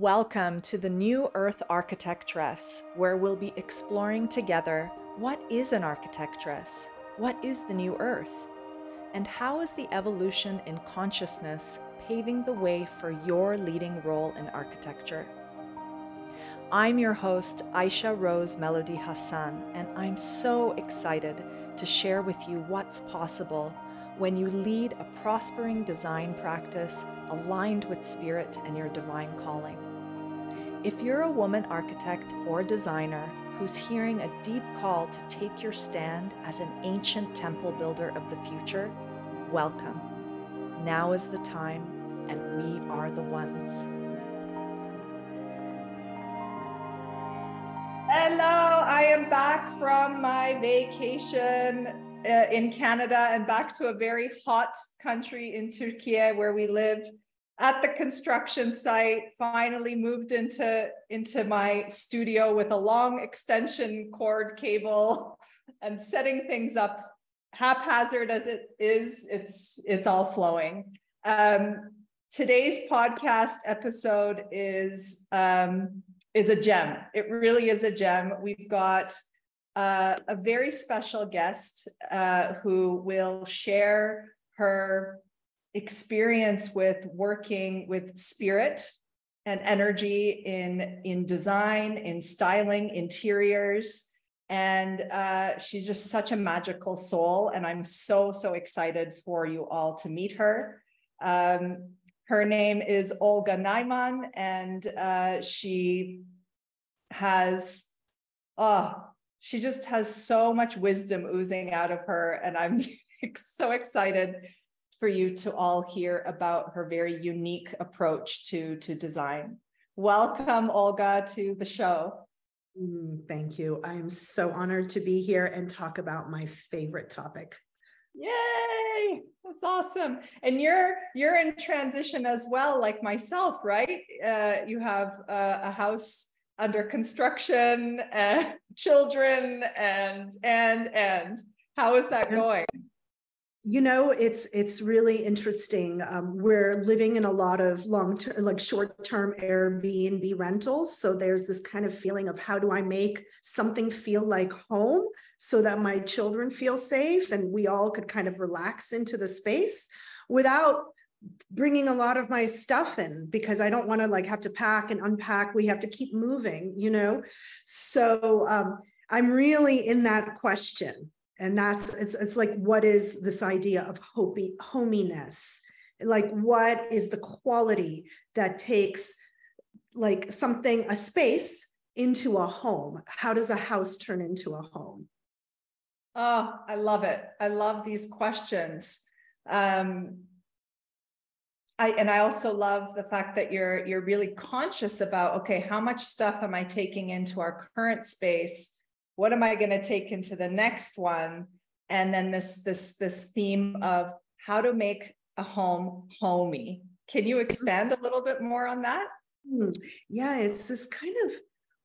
Welcome to the New Earth Architectress, where we'll be exploring together what is an architectress, what is the New Earth, and how is the evolution in consciousness paving the way for your leading role in architecture. I'm your host, Aisha Rose Melody Hassan, and I'm so excited to share with you what's possible when you lead a prospering design practice aligned with spirit and your divine calling. If you're a woman architect or designer who's hearing a deep call to take your stand as an ancient temple builder of the future, welcome. Now is the time, and we are the ones. Hello, I am back from my vacation uh, in Canada and back to a very hot country in Turkey where we live at the construction site finally moved into into my studio with a long extension cord cable and setting things up haphazard as it is it's it's all flowing. Um, today's podcast episode is um, is a gem. It really is a gem. We've got uh, a very special guest uh, who will share her experience with working with spirit and energy in in design in styling interiors and uh, she's just such a magical soul and i'm so so excited for you all to meet her um, her name is olga naiman and uh, she has oh she just has so much wisdom oozing out of her. And I'm so excited for you to all hear about her very unique approach to, to design. Welcome, Olga, to the show. Mm, thank you. I am so honored to be here and talk about my favorite topic. Yay! That's awesome. And you're you're in transition as well, like myself, right? Uh, you have uh, a house under construction and children and and and how is that going you know it's it's really interesting um, we're living in a lot of long term like short term airbnb rentals so there's this kind of feeling of how do i make something feel like home so that my children feel safe and we all could kind of relax into the space without bringing a lot of my stuff in because I don't want to like have to pack and unpack. We have to keep moving, you know? So um, I'm really in that question. And that's, it's, it's like, what is this idea of hopey, hominess? Like, what is the quality that takes like something, a space into a home? How does a house turn into a home? Oh, I love it. I love these questions. Um, I and I also love the fact that you're you're really conscious about okay, how much stuff am I taking into our current space? What am I going to take into the next one? And then this this this theme of how to make a home homey. Can you expand a little bit more on that? Hmm. Yeah, it's this kind of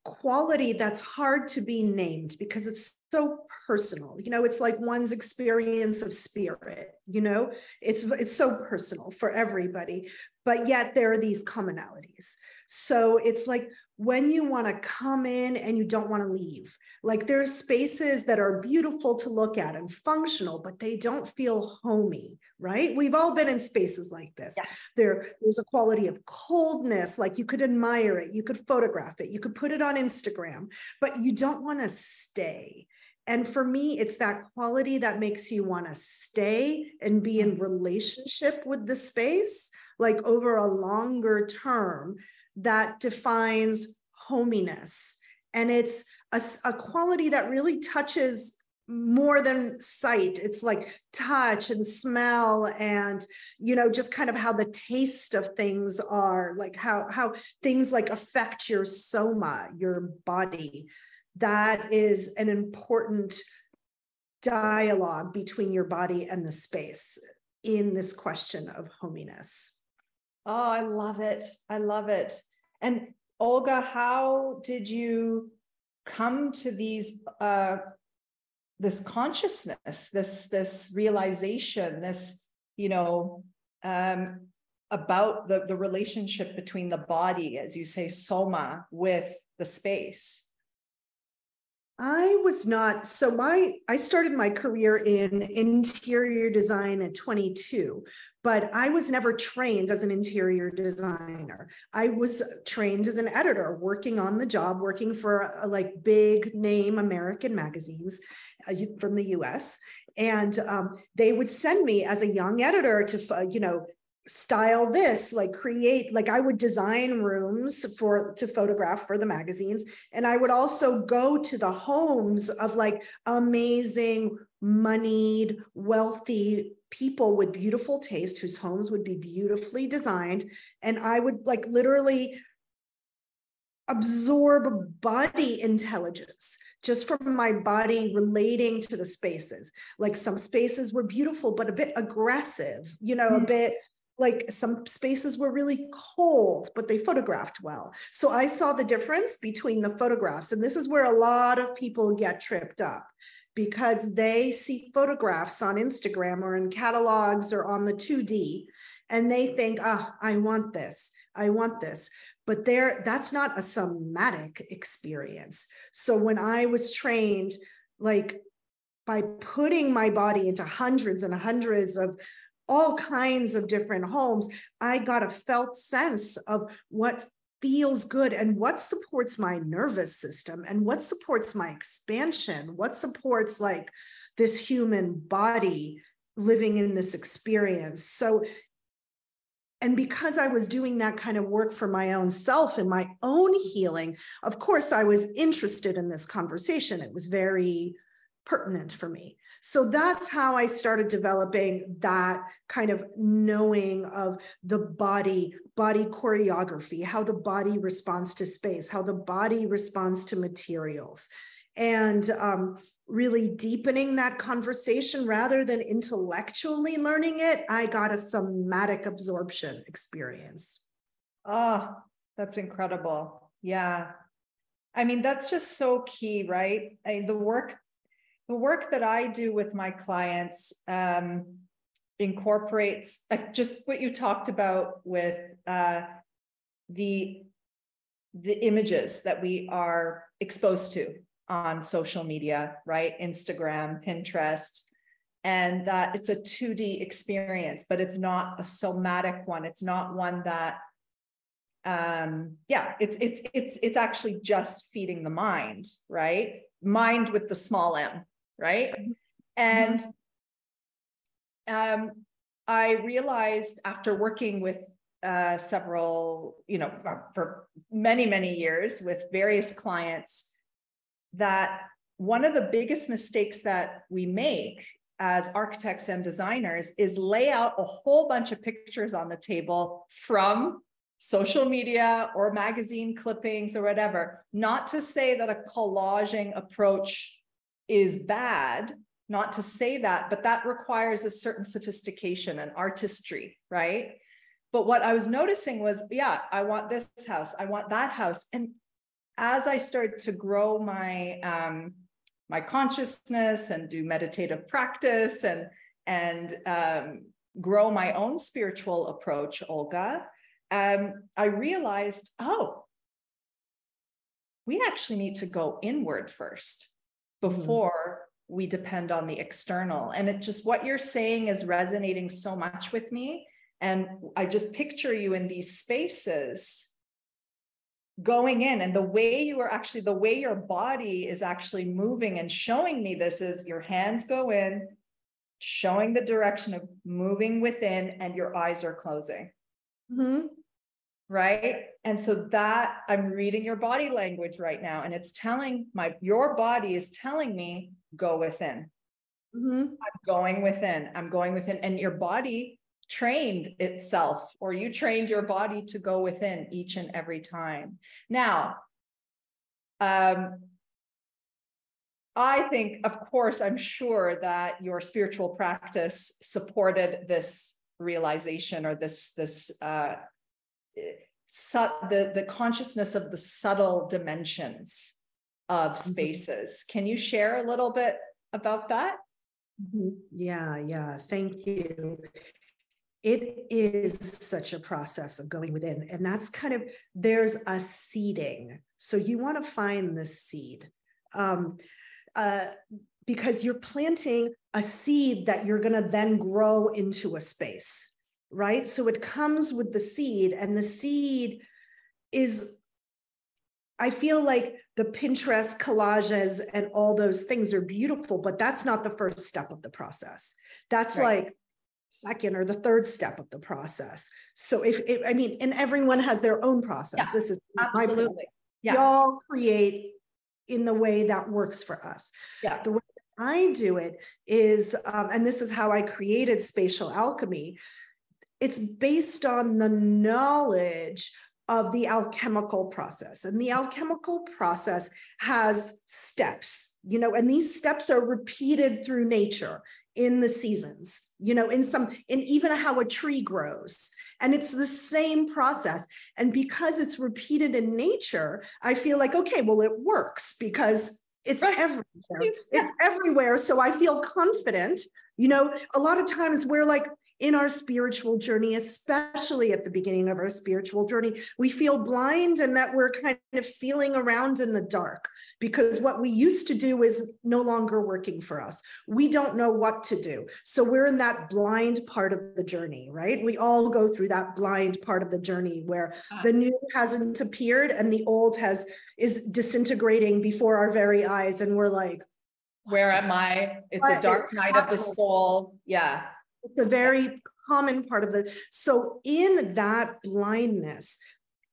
quality that's hard to be named because it's so personal you know it's like one's experience of spirit you know it's it's so personal for everybody but yet there are these commonalities so it's like when you want to come in and you don't want to leave. Like there are spaces that are beautiful to look at and functional, but they don't feel homey, right? We've all been in spaces like this. Yeah. There, there's a quality of coldness, like you could admire it, you could photograph it, you could put it on Instagram, but you don't want to stay. And for me, it's that quality that makes you want to stay and be in mm. relationship with the space, like over a longer term that defines hominess. And it's a, a quality that really touches more than sight it's like touch and smell and you know just kind of how the taste of things are like how how things like affect your soma your body that is an important dialogue between your body and the space in this question of hominess Oh, I love it. I love it. And Olga, how did you come to these uh, this consciousness, this this realization, this you know, um, about the, the relationship between the body, as you say, soma, with the space? I was not so my I started my career in interior design at 22 but I was never trained as an interior designer. I was trained as an editor working on the job working for uh, like big name American magazines uh, from the US and um, they would send me as a young editor to you know style this like create like i would design rooms for to photograph for the magazines and i would also go to the homes of like amazing moneyed wealthy people with beautiful taste whose homes would be beautifully designed and i would like literally absorb body intelligence just from my body relating to the spaces like some spaces were beautiful but a bit aggressive you know mm-hmm. a bit like some spaces were really cold, but they photographed well. So I saw the difference between the photographs. And this is where a lot of people get tripped up because they see photographs on Instagram or in catalogs or on the 2D and they think, ah, oh, I want this. I want this. But there, that's not a somatic experience. So when I was trained, like by putting my body into hundreds and hundreds of all kinds of different homes, I got a felt sense of what feels good and what supports my nervous system and what supports my expansion, what supports like this human body living in this experience. So, and because I was doing that kind of work for my own self and my own healing, of course, I was interested in this conversation. It was very pertinent for me. So that's how I started developing that kind of knowing of the body, body choreography, how the body responds to space, how the body responds to materials. And um, really deepening that conversation rather than intellectually learning it, I got a somatic absorption experience. Oh, that's incredible. Yeah. I mean, that's just so key, right? I mean, the work the work that I do with my clients um, incorporates uh, just what you talked about with uh, the the images that we are exposed to on social media, right? Instagram, Pinterest, and that it's a 2D experience, but it's not a somatic one. It's not one that um yeah it's it's it's it's actually just feeding the mind right mind with the small m right? Mm-hmm. And um, I realized after working with uh, several, you know, for many, many years with various clients, that one of the biggest mistakes that we make as architects and designers is lay out a whole bunch of pictures on the table from social media or magazine clippings or whatever. Not to say that a collaging approach is bad not to say that but that requires a certain sophistication and artistry right but what i was noticing was yeah i want this house i want that house and as i started to grow my um my consciousness and do meditative practice and and um, grow my own spiritual approach olga um, i realized oh we actually need to go inward first. Before mm-hmm. we depend on the external. And it just what you're saying is resonating so much with me. And I just picture you in these spaces going in and the way you are actually the way your body is actually moving and showing me this is your hands go in showing the direction of moving within and your eyes are closing mm-hmm right and so that i'm reading your body language right now and it's telling my your body is telling me go within mm-hmm. i'm going within i'm going within and your body trained itself or you trained your body to go within each and every time now um I think, of course, I'm sure that your spiritual practice supported this realization or this this uh, su- the, the consciousness of the subtle dimensions of mm-hmm. spaces. Can you share a little bit about that? Mm-hmm. Yeah, yeah. Thank you. it is such a process of going within and that's kind of there's a seeding so you want to find the seed um, uh, because you're planting a seed that you're going to then grow into a space right so it comes with the seed and the seed is i feel like the pinterest collages and all those things are beautiful but that's not the first step of the process that's right. like second or the third step of the process. So if, if I mean, and everyone has their own process. Yeah, this is absolutely. Yeah. We all create in the way that works for us. Yeah. The way I do it is, um, and this is how I created spatial alchemy. It's based on the knowledge of the alchemical process. And the alchemical process has steps, you know, and these steps are repeated through nature in the seasons, you know, in some, in even how a tree grows. And it's the same process. And because it's repeated in nature, I feel like, okay, well, it works because it's right. everywhere. It's everywhere. So I feel confident. You know, a lot of times we're like, in our spiritual journey, especially at the beginning of our spiritual journey, we feel blind and that we're kind of feeling around in the dark because what we used to do is no longer working for us. We don't know what to do. So we're in that blind part of the journey, right? We all go through that blind part of the journey where ah. the new hasn't appeared and the old has is disintegrating before our very eyes and we're like where am I? It's a dark night of the soul. Yeah. It's a very common part of the. So, in that blindness,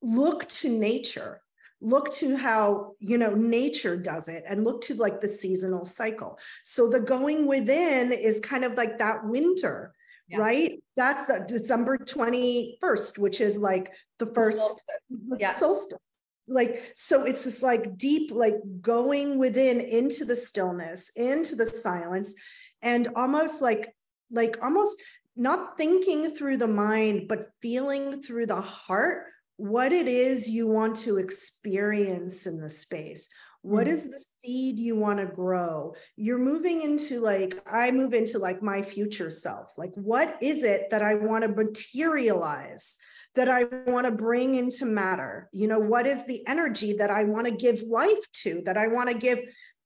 look to nature look to how you know nature does it and look to like the seasonal cycle so the going within is kind of like that winter yeah. right that's the december 21st which is like the first solstice. yeah solstice like so it's this like deep like going within into the stillness into the silence and almost like like almost not thinking through the mind, but feeling through the heart what it is you want to experience in the space. What mm. the seed you want to grow? You're moving into like, I move into like my future self. Like, what is it that I want to materialize? That I want to bring into matter? You know, what is the energy that I want to give life to, that I want to give,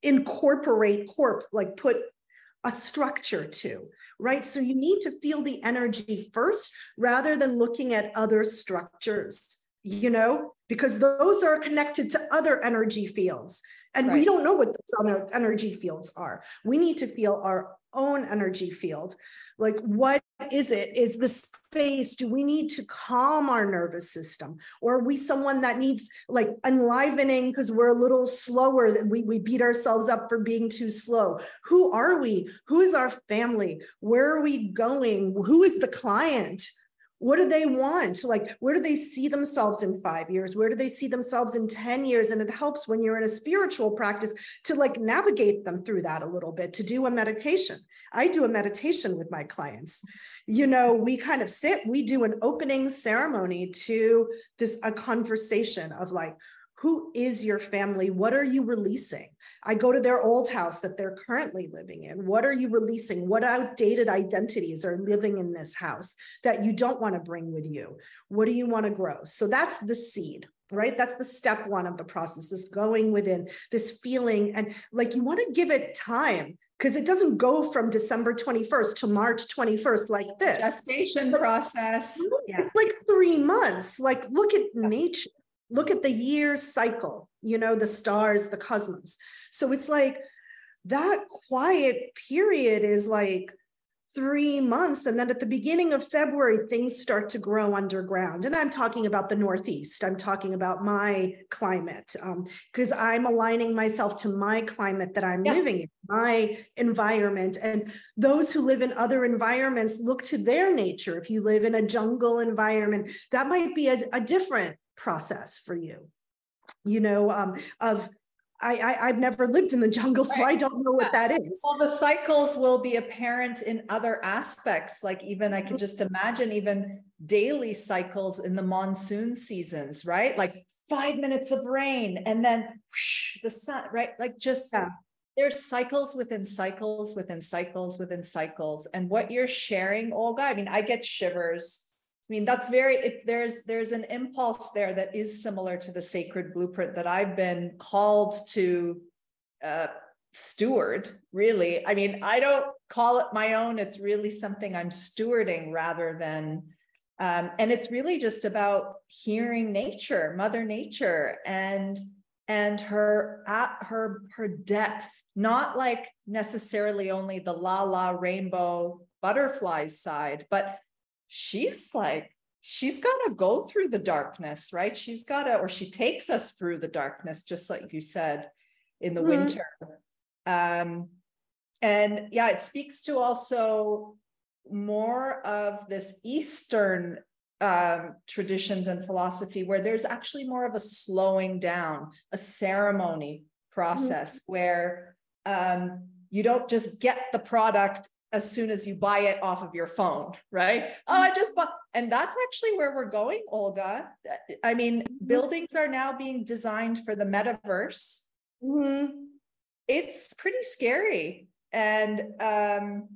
incorporate, corp, like put a structure to, right? So you need to feel the energy first rather than looking at other structures, you know, because those are connected to other energy fields. And right. we don't know what those other energy fields are. We need to feel our own energy field like what is it? Is the space do we need to calm our nervous system? Or are we someone that needs like enlivening because we're a little slower than we, we beat ourselves up for being too slow. Who are we? Who is our family? Where are we going? Who is the client what do they want? Like where do they see themselves in five years? Where do they see themselves in 10 years? And it helps when you're in a spiritual practice to like navigate them through that a little bit to do a meditation. I do a meditation with my clients. You know we kind of sit we do an opening ceremony to this a conversation of like who is your family what are you releasing I go to their old house that they're currently living in. What are you releasing? What outdated identities are living in this house that you don't want to bring with you? What do you want to grow? So that's the seed, right? That's the step one of the process, this going within, this feeling. And like you want to give it time because it doesn't go from December 21st to March 21st like this. Gestation process. Yeah. Like three months. Like look at yeah. nature look at the year cycle, you know, the stars, the cosmos. So it's like that quiet period is like three months. And then at the beginning of February, things start to grow underground. And I'm talking about the Northeast. I'm talking about my climate because um, I'm aligning myself to my climate that I'm yeah. living in, my environment. And those who live in other environments look to their nature. If you live in a jungle environment, that might be a, a different process for you you know um, of I, I have never lived in the jungle, so I don't know what that is. Well, the cycles will be apparent in other aspects. Like even I can just mm-hmm. imagine even daily cycles in the monsoon seasons, right? Like five minutes of rain and then whoosh, the sun, right? Like just yeah. there's cycles within cycles within cycles within cycles. And what you're sharing, Olga, I mean, I get shivers. I mean, that's very, it, there's, there's an impulse there that is similar to the sacred blueprint that I've been called to uh, steward, really. I mean, I don't call it my own. It's really something I'm stewarding rather than, um, and it's really just about hearing nature, Mother Nature, and and her at her her depth not like necessarily only the la la rainbow butterflies side but she's like she's got to go through the darkness right she's got to or she takes us through the darkness just like you said in the mm. winter um and yeah it speaks to also more of this eastern um, traditions and philosophy where there's actually more of a slowing down, a ceremony process mm-hmm. where um, you don't just get the product as soon as you buy it off of your phone, right? Oh, I just bought, and that's actually where we're going, Olga. I mean, mm-hmm. buildings are now being designed for the metaverse. Mm-hmm. It's pretty scary. And um,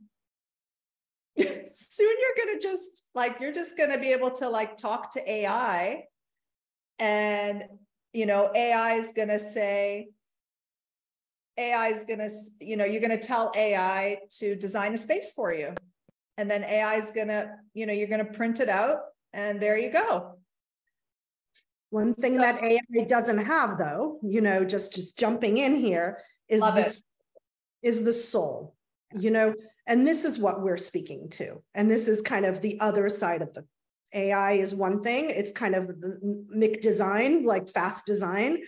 soon you're going to just like you're just going to be able to like talk to AI and you know AI is going to say AI is going to you know you're going to tell AI to design a space for you. And then AI is going to you know you're going to print it out and there you go. One thing so, that AI doesn't have though you know just just jumping in here is this is the soul you know? And this is what we're speaking to. And this is kind of the other side of the AI is one thing. It's kind of the Mick design, like fast design.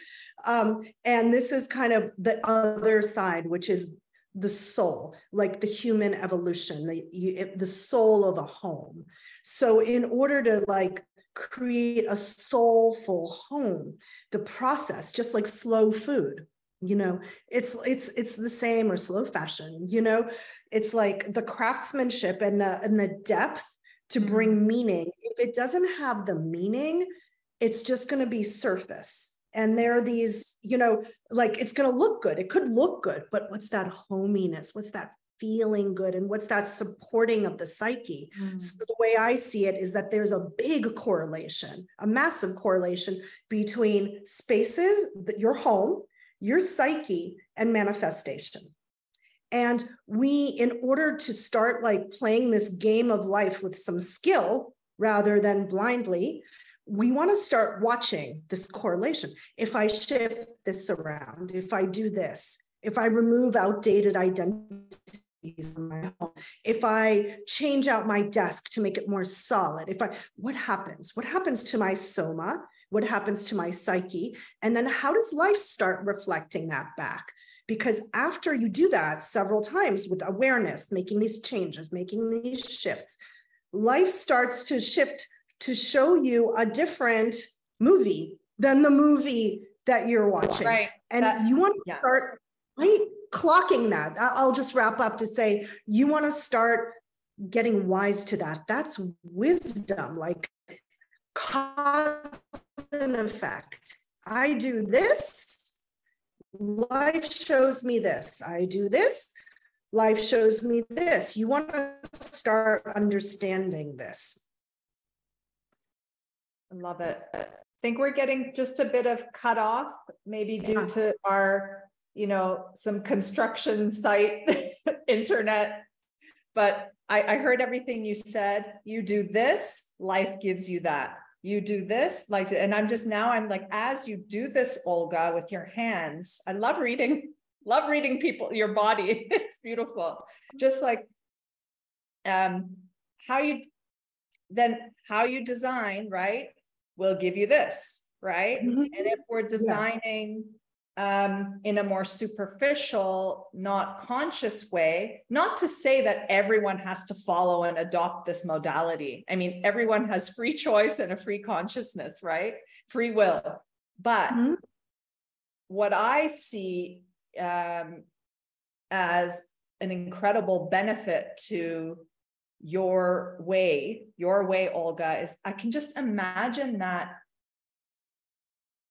Um, and this is kind of the other side, which is the soul, like the human evolution, the, the soul of a home. So in order to like create a soulful home, the process, just like slow food, you know it's it's it's the same or slow fashion you know it's like the craftsmanship and the and the depth to bring mm-hmm. meaning if it doesn't have the meaning it's just going to be surface and there are these you know like it's going to look good it could look good but what's that hominess what's that feeling good and what's that supporting of the psyche mm. so the way i see it is that there's a big correlation a massive correlation between spaces your home your psyche and manifestation. And we, in order to start like playing this game of life with some skill rather than blindly, we want to start watching this correlation. If I shift this around, if I do this, if I remove outdated identities from my home, if I change out my desk to make it more solid, if I, what happens? What happens to my soma? what happens to my psyche and then how does life start reflecting that back because after you do that several times with awareness making these changes making these shifts life starts to shift to show you a different movie than the movie that you're watching right and that, you want to yeah. start right clocking that i'll just wrap up to say you want to start getting wise to that that's wisdom like cause and effect. I do this, life shows me this. I do this, life shows me this. You want to start understanding this. I love it. I think we're getting just a bit of cut off, maybe due yeah. to our, you know, some construction site internet. But I, I heard everything you said. You do this, life gives you that you do this like and i'm just now i'm like as you do this olga with your hands i love reading love reading people your body it's beautiful. Just like um how you then how you design right will give you this right? Mm-hmm. and if we're designing um, in a more superficial, not conscious way. Not to say that everyone has to follow and adopt this modality. I mean, everyone has free choice and a free consciousness, right? Free will. But mm-hmm. what I see um, as an incredible benefit to your way, your way, Olga, is I can just imagine that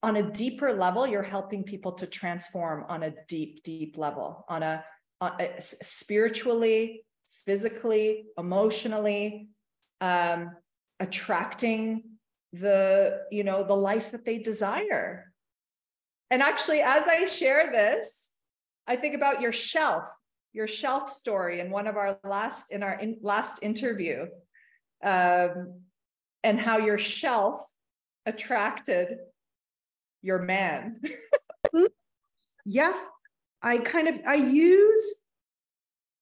on a deeper level, you're helping people to transform on a deep, deep level, on a, on a spiritually, physically, emotionally, um, attracting the, you know, the life that they desire. And actually, as I share this, I think about your shelf, your shelf story in one of our last in our in, last interview, um, and how your shelf attracted your man. Mm-hmm. yeah, I kind of I use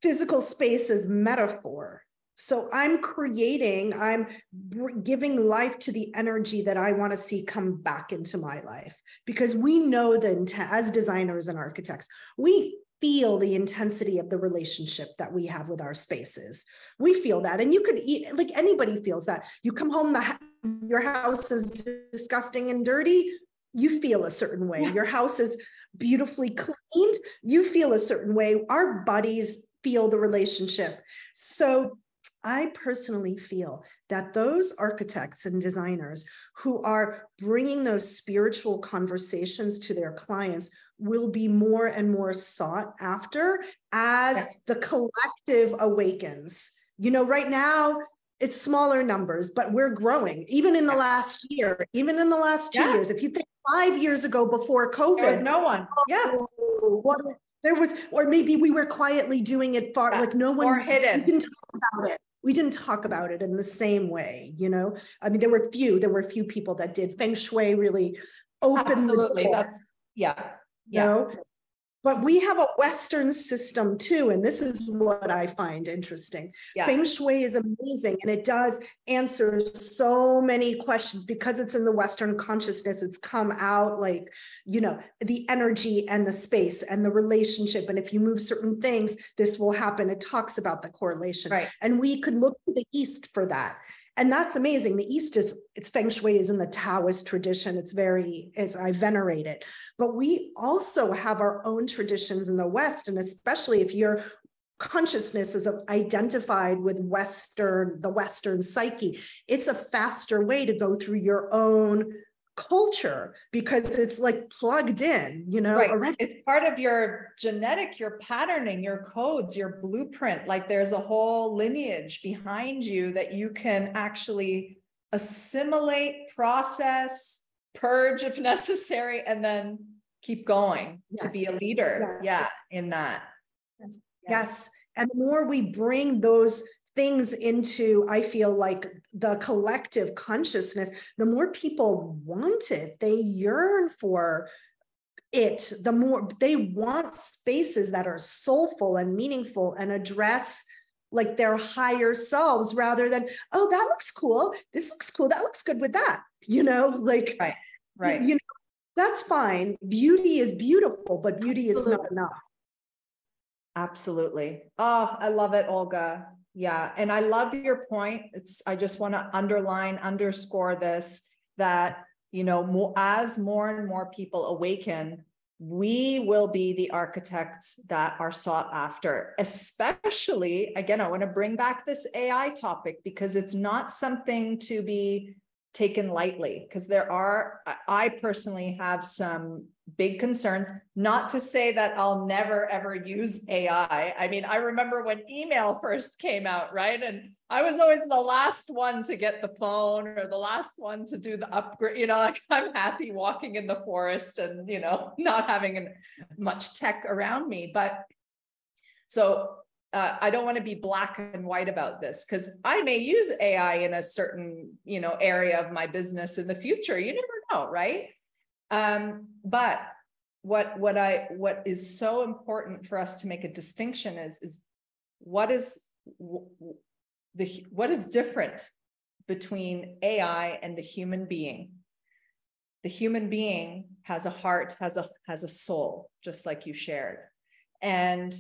physical space as metaphor. So I'm creating, I'm giving life to the energy that I want to see come back into my life because we know that as designers and architects, we feel the intensity of the relationship that we have with our spaces. We feel that. And you could eat, like anybody feels that. You come home, the, your house is disgusting and dirty you feel a certain way. Yeah. Your house is beautifully cleaned, you feel a certain way. Our bodies feel the relationship. So I personally feel that those architects and designers who are bringing those spiritual conversations to their clients will be more and more sought after as yes. the collective awakens. You know, right now, it's smaller numbers, but we're growing. Even in the last year, even in the last two yeah. years, if you think five years ago before COVID. There was no one. Yeah. Oh, what, there was, or maybe we were quietly doing it far, yeah. like no one. Or hidden. We didn't talk about it. We didn't talk about it in the same way, you know. I mean, there were few. There were a few people that did feng shui really open. Absolutely, that's yeah. Yeah. You know? But we have a Western system too. And this is what I find interesting. Yeah. Feng Shui is amazing and it does answer so many questions because it's in the Western consciousness. It's come out like, you know, the energy and the space and the relationship. And if you move certain things, this will happen. It talks about the correlation. Right. And we could look to the East for that and that's amazing. The east is it's feng shui is in the taoist tradition. It's very it's i venerate it. But we also have our own traditions in the west and especially if your consciousness is identified with western the western psyche it's a faster way to go through your own culture because it's like plugged in, you know, right. already. It's part of your genetic, your patterning, your codes, your blueprint. Like there's a whole lineage behind you that you can actually assimilate, process, purge if necessary, and then keep going yes. to be a leader. Yes. Yeah, in that. Yes. yes. And the more we bring those things into, I feel like the collective consciousness, the more people want it, they yearn for it, the more they want spaces that are soulful and meaningful and address like their higher selves rather than, oh, that looks cool. This looks cool. That looks good with that. You know, like, right, right. You know, that's fine. Beauty is beautiful, but beauty Absolutely. is not enough. Absolutely. Oh, I love it, Olga. Yeah. And I love your point. It's, I just want to underline, underscore this that, you know, more, as more and more people awaken, we will be the architects that are sought after, especially, again, I want to bring back this AI topic because it's not something to be taken lightly because there are i personally have some big concerns not to say that i'll never ever use ai i mean i remember when email first came out right and i was always the last one to get the phone or the last one to do the upgrade you know like i'm happy walking in the forest and you know not having much tech around me but so uh, I don't want to be black and white about this because I may use AI in a certain, you know, area of my business in the future. You never know, right? Um, but what what I what is so important for us to make a distinction is is what is the what is different between AI and the human being. The human being has a heart, has a has a soul, just like you shared, and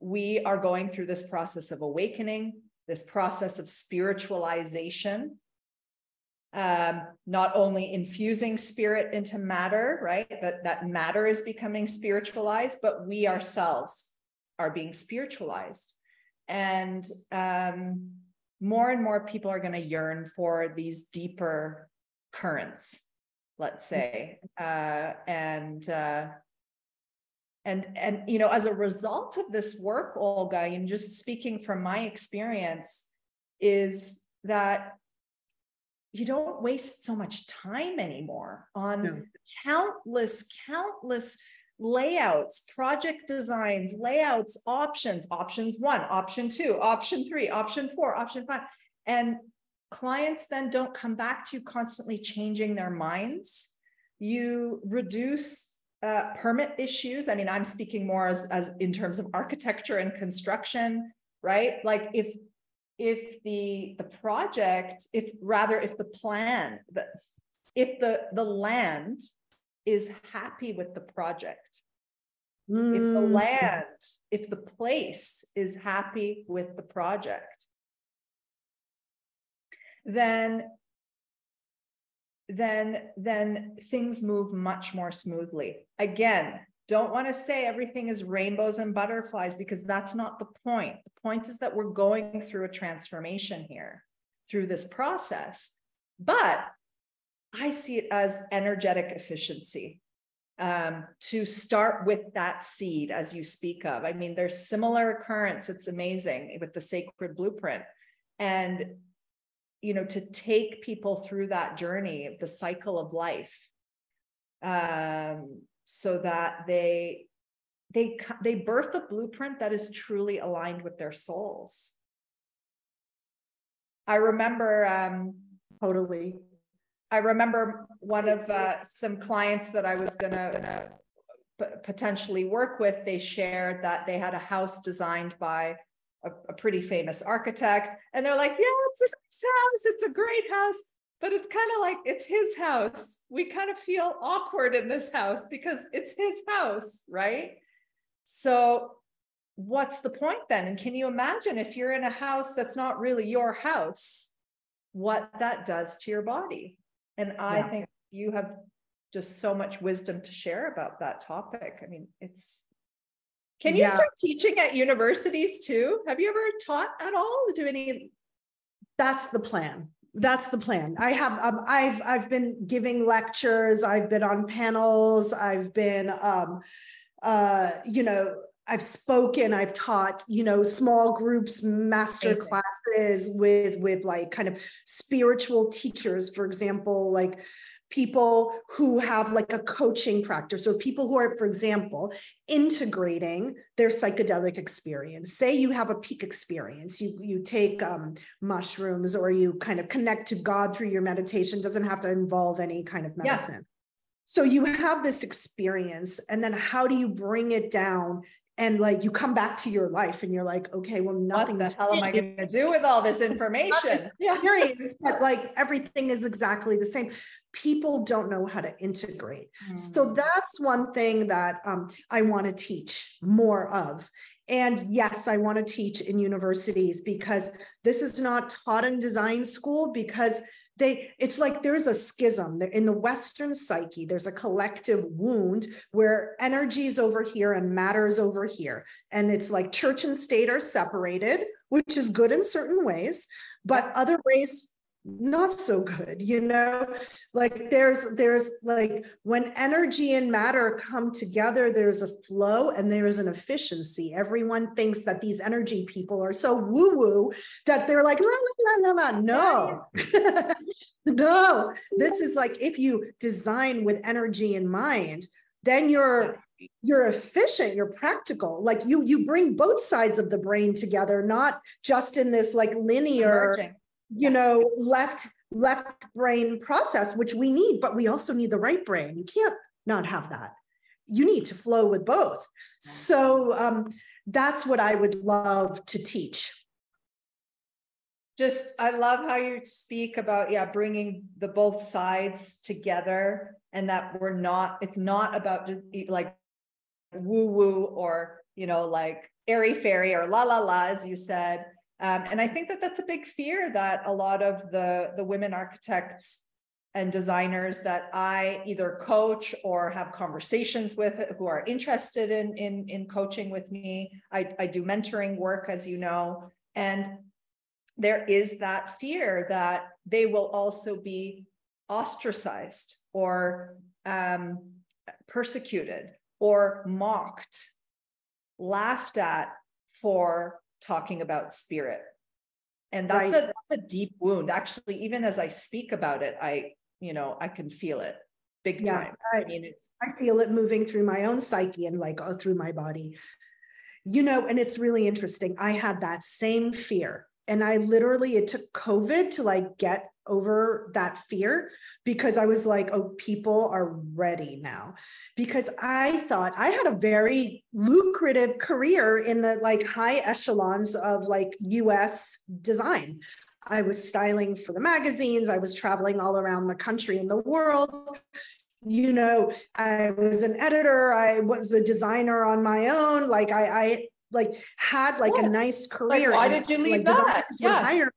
we are going through this process of awakening, this process of spiritualization, um, not only infusing spirit into matter, right? That, that matter is becoming spiritualized, but we ourselves are being spiritualized. And um, more and more people are going to yearn for these deeper currents let's say, uh, and uh, and and you know, as a result of this work, Olga, and just speaking from my experience, is that you don't waste so much time anymore on no. countless, countless layouts, project designs, layouts, options, options one, option two, option three, option four, option five. And clients then don't come back to you constantly changing their minds. You reduce uh, permit issues. I mean, I'm speaking more as, as in terms of architecture and construction, right? Like if if the the project, if rather if the plan, the, if the the land is happy with the project, mm. if the mm. land, if the place is happy with the project, then then then things move much more smoothly again don't want to say everything is rainbows and butterflies because that's not the point the point is that we're going through a transformation here through this process but i see it as energetic efficiency um, to start with that seed as you speak of i mean there's similar occurrence. it's amazing with the sacred blueprint and you know to take people through that journey the cycle of life um, so that they they they birth a blueprint that is truly aligned with their souls i remember um totally i remember one of uh, some clients that i was gonna, potentially work with they shared that they had a house designed by a, a pretty famous architect. And they're like, yeah, it's a nice house. It's a great house. But it's kind of like it's his house. We kind of feel awkward in this house because it's his house, right? So, what's the point then? And can you imagine if you're in a house that's not really your house, what that does to your body? And I yeah. think you have just so much wisdom to share about that topic. I mean, it's can you yeah. start teaching at universities too? Have you ever taught at all? Do any? That's the plan. That's the plan. I have. Um, I've I've been giving lectures. I've been on panels. I've been, um, uh, you know, I've spoken. I've taught. You know, small groups, master classes with with like kind of spiritual teachers. For example, like people who have like a coaching practice or people who are for example integrating their psychedelic experience say you have a peak experience you you take um, mushrooms or you kind of connect to god through your meditation doesn't have to involve any kind of medicine yeah. so you have this experience and then how do you bring it down and like you come back to your life and you're like okay well nothing what the hell am i going to do with all this information? yeah. but like everything is exactly the same. People don't know how to integrate. Mm. so that's one thing that um, i want to teach more of. And yes i want to teach in universities because this is not taught in design school because they it's like there's a schism. In the western psyche there's a collective wound where energy is over here and matter is over here. And it's like church and state are separated which is good in certain ways but other ways not so good you know? Like there's there's like when energy and matter come together there's a flow and there is an efficiency. Everyone thinks that these energy people are so woo woo that they're like la, la, la, la, no no. No. this is like if you design with energy in mind then you're you're efficient you're practical. Like you you bring both sides of the brain together not just in this like linear you know left left brain process which we need but we also need the right brain. You can't not have that. You need to flow with both. So um, that's what i would love to teach. Just i love how you speak about yeah bringing the both sides together and that we're not it's not about like woo woo or you know like airy fairy or la la la as you said um, and I think that that's a big fear that a lot of the, the women architects and designers that I either coach or have conversations with who are interested in, in, in coaching with me. I, I do mentoring work, as you know, and there is that fear that they will also be ostracized or um, persecuted or mocked, laughed at for talking about spirit. And that's, right. a, that's a deep wound. Actually, even as I speak about it, I, you know, I can feel it big yeah, time. I, I mean, it's I feel it moving through my own psyche and like oh, through my body. You know, and it's really interesting. I had that same fear. And I literally, it took COVID to like get over that fear because I was like, oh, people are ready now. Because I thought I had a very lucrative career in the like high echelons of like US design. I was styling for the magazines, I was traveling all around the country and the world. You know, I was an editor, I was a designer on my own. Like I, I like had like a nice career. Like, why did you leave like, that? Yeah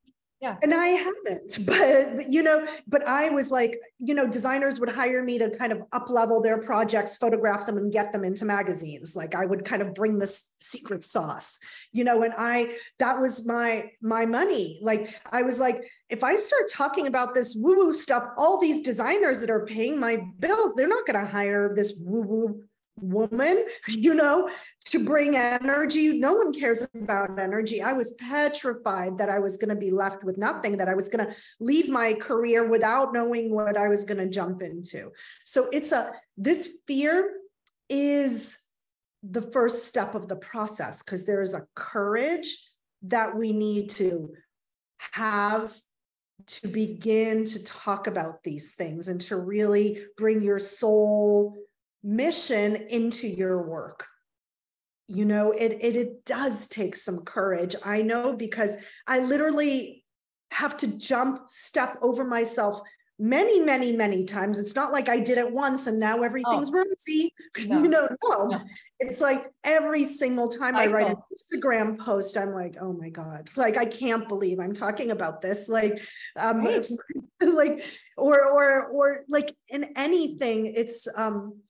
yeah. And i haven't but you know but i was like you know designers would hire me to kind of up level their projects photograph them and get them into magazines. Like i would kind of bring this secret sauce you know and i that was my my money. Like i was like if i start talking about this woo woo stuff all these designers that are paying my bills they're not going to hire this woo woo woman, you know, to bring energy. No one cares about energy. I was petrified that I was going to be left with nothing, that I was going to leave my career without knowing what I was going to jump into. So it's a, this fear is the first step of the process because there is a courage that we need to have to begin to talk about these things and to really bring your soul mission into your work you know it, it it does take some courage i know because i literally have to jump step over myself many many many times it's not like i did it once and now everything's oh. rosy no. you know no. no. it's like every single time i, I write an instagram post i'm like oh my god like i can't believe i'm talking about this like um right. like or or or like in anything it's um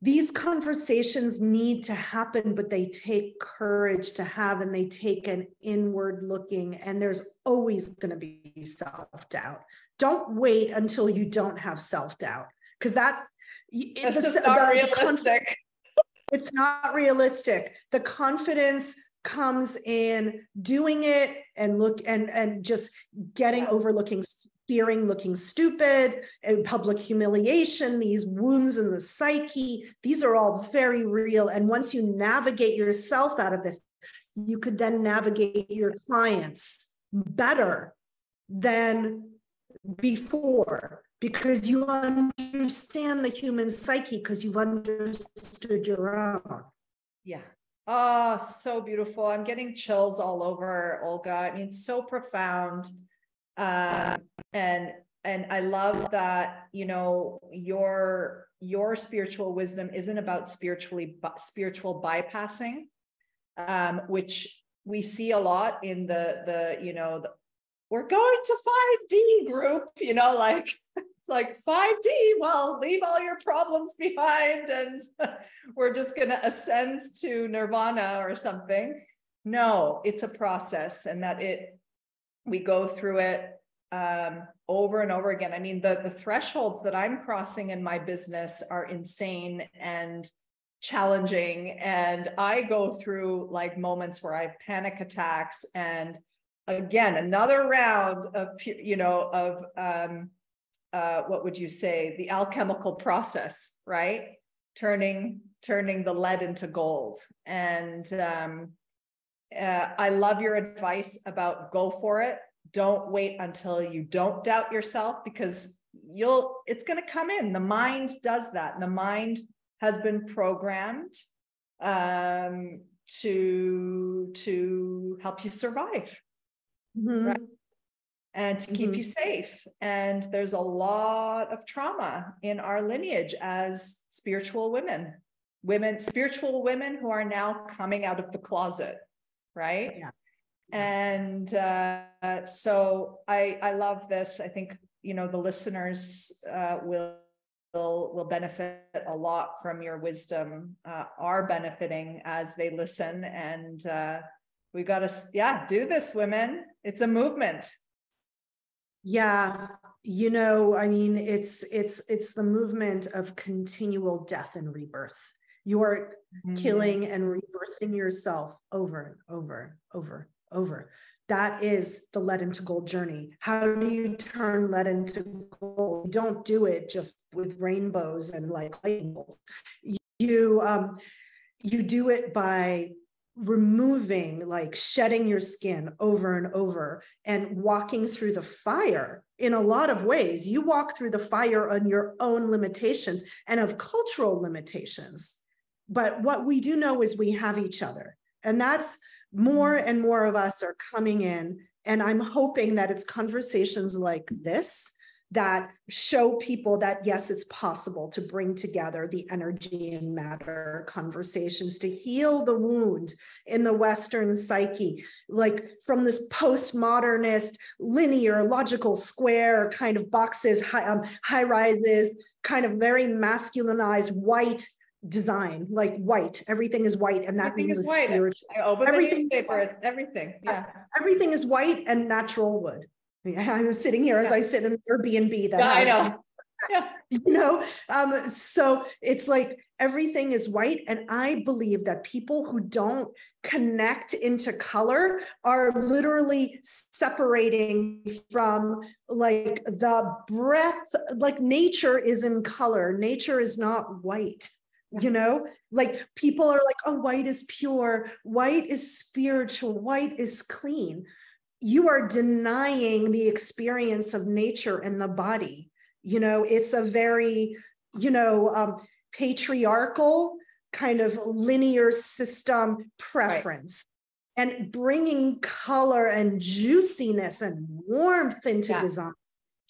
these conversations need to happen, but they take courage to have and they take an inward looking, and there's always going to be self doubt. Don't wait until you don't have self doubt because that it's just not the, realistic. The it's not realistic. The confidence comes in doing it and look and and just getting overlooking fearing looking stupid and public humiliation, these wounds in the psyche, these are all very real. And once you navigate yourself out of this, you could then navigate your clients better than before because you understand the human psyche because you've understood your own. Yeah. Oh, so beautiful. I'm getting chills all over, Olga. I mean, so profound. Um, and and I love that you know your your spiritual wisdom isn't about spiritually spiritual bypassing, um, which we see a lot in the the you know the, we're going to 5D group, you know, like it's like 5D, well, leave all your problems behind and we're just going to ascend to nirvana or something. No, it's a process and that it we go through it um, over and over again. I mean, the, the thresholds that I'm crossing in my business are insane and challenging. And I go through like moments where I have panic attacks and again, another round of, you know, of, um, uh, what would you say, the alchemical process, right? Turning, turning the lead into gold. And um, uh, I love your advice about go for it don't wait until you don't doubt yourself because you'll it's going to come in the mind does that the mind has been programmed um, to to help you survive mm-hmm. right? and to keep mm-hmm. you safe and there's a lot of trauma in our lineage as spiritual women women spiritual women who are now coming out of the closet right yeah and uh, so I I love this. I think you know the listeners uh, will will will benefit a lot from your wisdom. Uh, are benefiting as they listen, and uh, we got to yeah do this, women. It's a movement. Yeah, you know i mean it's it's it's the movement of continual death and rebirth you are mm-hmm. killing and rebirthing yourself over and over over over. That is the lead into gold journey. How do you turn lead into gold? You don't do it just with rainbows and like you um you do it by removing like shedding your skin over and over and walking through the fire in a lot of ways. You walk through the fire on your own limitations and of cultural limitations but what we do know is we have each other and that's more mm-hmm. and more of us are coming in and i'm hoping that it's conversations like this that show people that yes, it's possible to bring together the energy and matter conversations to heal the wound in the Western psyche, like from this postmodernist, linear, logical, square kind of boxes, high, um, high rises, kind of very masculinized white design, like white. Everything is white, and that everything means is white. spiritual. I open everything the newspaper, it's everything. Yeah, everything is white and natural wood. I'm sitting here as. I sit in an Airbnb that yeah, I know. Yeah. you know um so it's like everything is white and i believe that people who don't connect into color are literally separating from like the breath like nature is in color nature is not white you know? Like people are like oh white is pure. White is spiritual. White is clean. You are denying the experience of nature and the body. You know it's a very you know um, patriarchal kind of linear system preference. Right. and bringing color and juiciness and warmth into yeah. design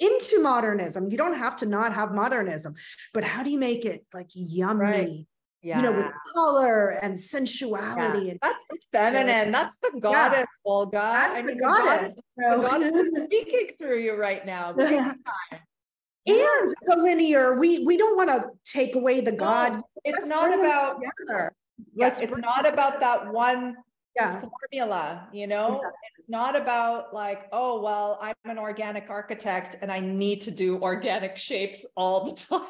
into modernism you don't have to not have modernism but how do you make it like yummy right yeah. you know, with color and sensuality. Yeah. And that's the feminine. That's the goddess, yeah. Olga. That's I mean, the goddess. The goddess, the goddess is speaking through you right now. and the linear, we we don't want to take away the God. It's Let's not about together. Let's it's not about that one yeah. formula, you know? Exactly. It's not about like, oh, well, I'm an organic architect and I need to do organic shapes all the time.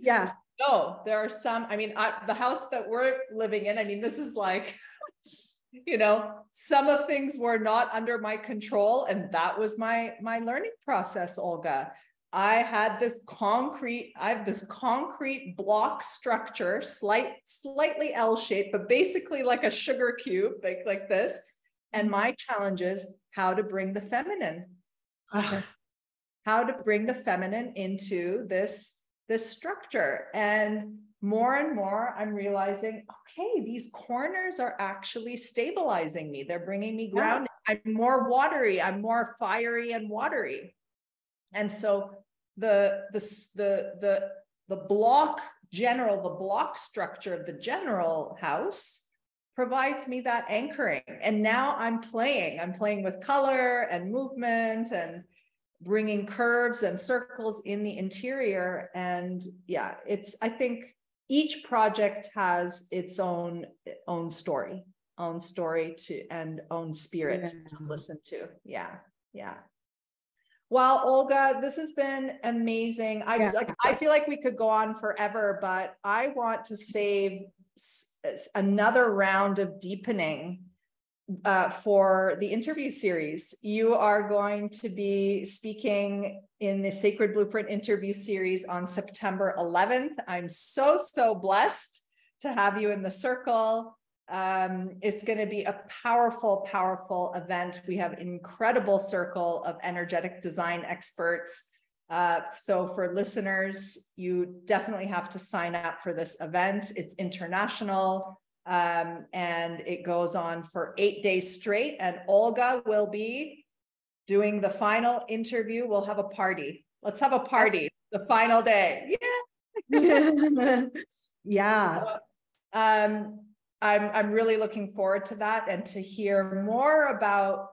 Yeah. No, there are some. I mean, I, the house that we're living in, I mean, this is like, you know, some of things were not under my control, and that was my my learning process, Olga. I had this concrete, I have this concrete block structure, slight, slightly L-shaped, but basically like a sugar cube, like, like this. And mm-hmm. my challenge is how to bring the feminine. Ah. how to bring the feminine into this this structure. And more and more, I'm realizing, okay, these corners are actually stabilizing me. They're bringing me ground. Yeah. I'm more watery. I'm more fiery and watery. And so the the the the the block general, the block structure of the general house provides me that anchoring. And now I'm playing. I'm playing with color and movement and bringing curves and circles in the interior. And yeah, it's, I think each project has its own, own story, own story to, and own spirit yeah. to listen to. Yeah. Yeah. Well, Olga, this has been amazing. I yeah. like I feel like we could go on forever, but I want to save another round of deepening uh, for the interview series. You are going to be speaking in the Sacred Blueprint interview series on September 11th. I'm so, so blessed to have you in the circle. Um, it's going to be a powerful, powerful event. We have incredible circle of energetic design experts. Uh, so for listeners, you definitely have to sign up for this event. It's international. Um, and it goes on for eight days straight. And Olga will be doing the final interview. We'll have a party. Let's have a party the final day. Yeah. yeah. So, um, I'm, I'm really looking forward to that and to hear more about.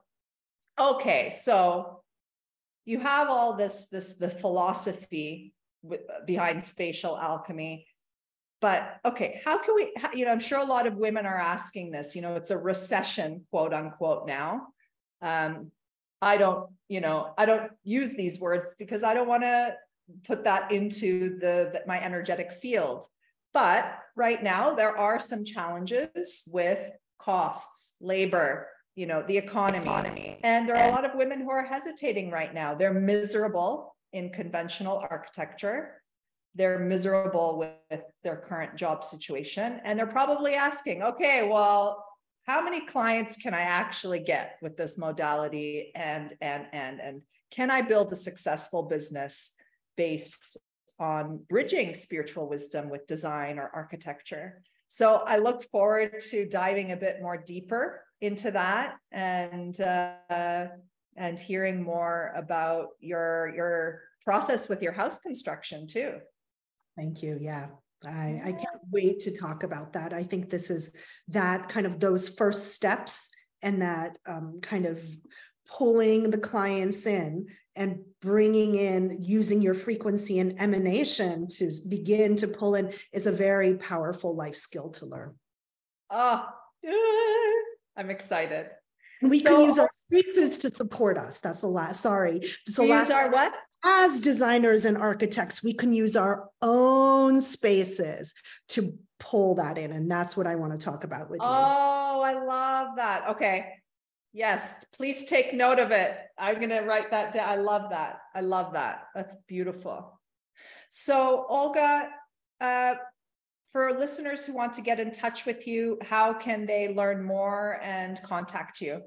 Okay, so you have all this, this the philosophy behind spatial alchemy but okay how can we you know i'm sure a lot of women are asking this you know it's a recession quote unquote now um, I don't, you know, I don't use these words because I don't want to put that into the, the my energetic field. But right now there are some challenges with costs, labor, you know, the economy. economy. And there are a lot of women who are hesitating right now. They're miserable in conventional architecture. They're miserable with their current job situation. And they're probably asking, okay, well, how many clients can I actually get with this modality? And, and, and, and can I build a successful business based on bridging spiritual wisdom with design or architecture? So I look forward to diving a bit more deeper into that and uh, and hearing more about your your process with your house construction too. Thank you. Yeah. I, I can't wait to talk about that. I think this is that kind of those first steps and that um, kind of pulling the clients in and bringing in using your frequency and emanation to begin to pull in is a very powerful life skill to learn. Oh, I'm excited. And we so, can use our spaces to support us. That's the last. Sorry, so last. Use our what? As designers and architects, we can use our own spaces to pull that in, and that's what I want to talk about with you. Oh, I love that. Okay, yes, please take note of it. I'm going to write that down. I love that. I love that. That's beautiful. So, Olga, uh, for listeners who want to get in touch with you, how can they learn more and contact you?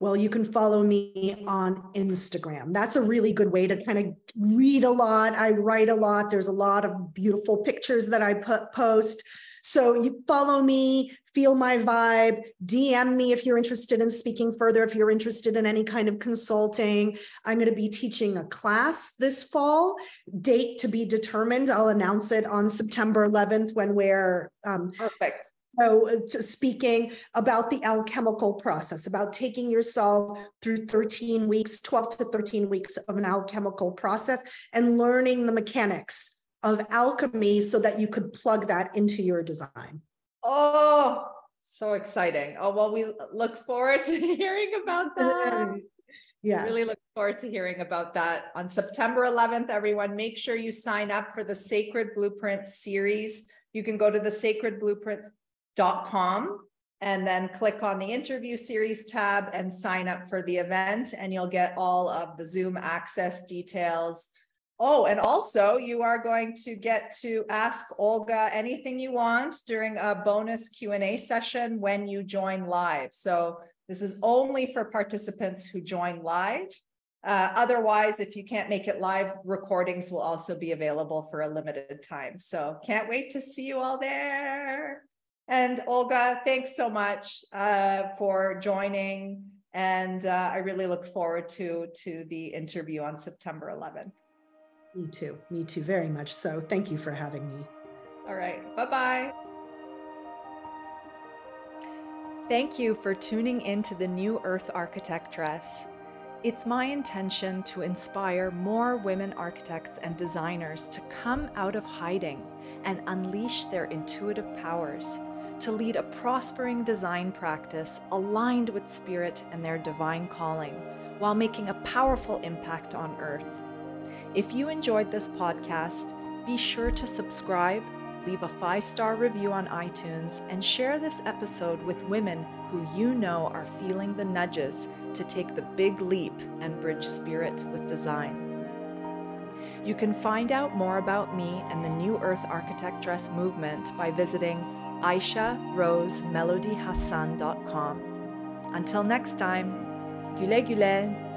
Well, you can follow me on Instagram. That's a really good way to kind of read a lot. I write a lot. There's a lot of beautiful pictures that I put, post. So you follow me, feel my vibe, DM me if you're interested in speaking further, if you're interested in any kind of consulting. I'm going to be teaching a class this fall, date to be determined. I'll announce it on September 11th when we're um, perfect. So, speaking about the alchemical process, about taking yourself through 13 weeks, 12 to 13 weeks of an alchemical process and learning the mechanics of alchemy so that you could plug that into your design. Oh, so exciting. Oh, well, we look forward to hearing about that. Yeah. Really look forward to hearing about that on September 11th. Everyone, make sure you sign up for the Sacred Blueprint series. You can go to the sacredblueprint.com and then click on the interview series tab and sign up for the event, and you'll get all of the Zoom access details Oh, and also you are going to get to ask Olga anything you want during a bonus Q&A session when you join live. So this is only for participants who join live. Uh, otherwise, if you can't make it live, recordings will also be available for a limited time. So can't wait to see you all there. And Olga, thanks so much uh, for joining. And uh, I really look forward to, to the interview on September 11th. Me too. Me too, very much so. Thank you for having me. All right. Bye bye. Thank you for tuning in to the New Earth Architectress. It's my intention to inspire more women architects and designers to come out of hiding and unleash their intuitive powers, to lead a prospering design practice aligned with spirit and their divine calling, while making a powerful impact on Earth. If you enjoyed this podcast, be sure to subscribe, leave a five star review on iTunes, and share this episode with women who you know are feeling the nudges to take the big leap and bridge spirit with design. You can find out more about me and the New Earth Architectress movement by visiting aisharosemelodyhassan.com. Until next time, Güle Güle.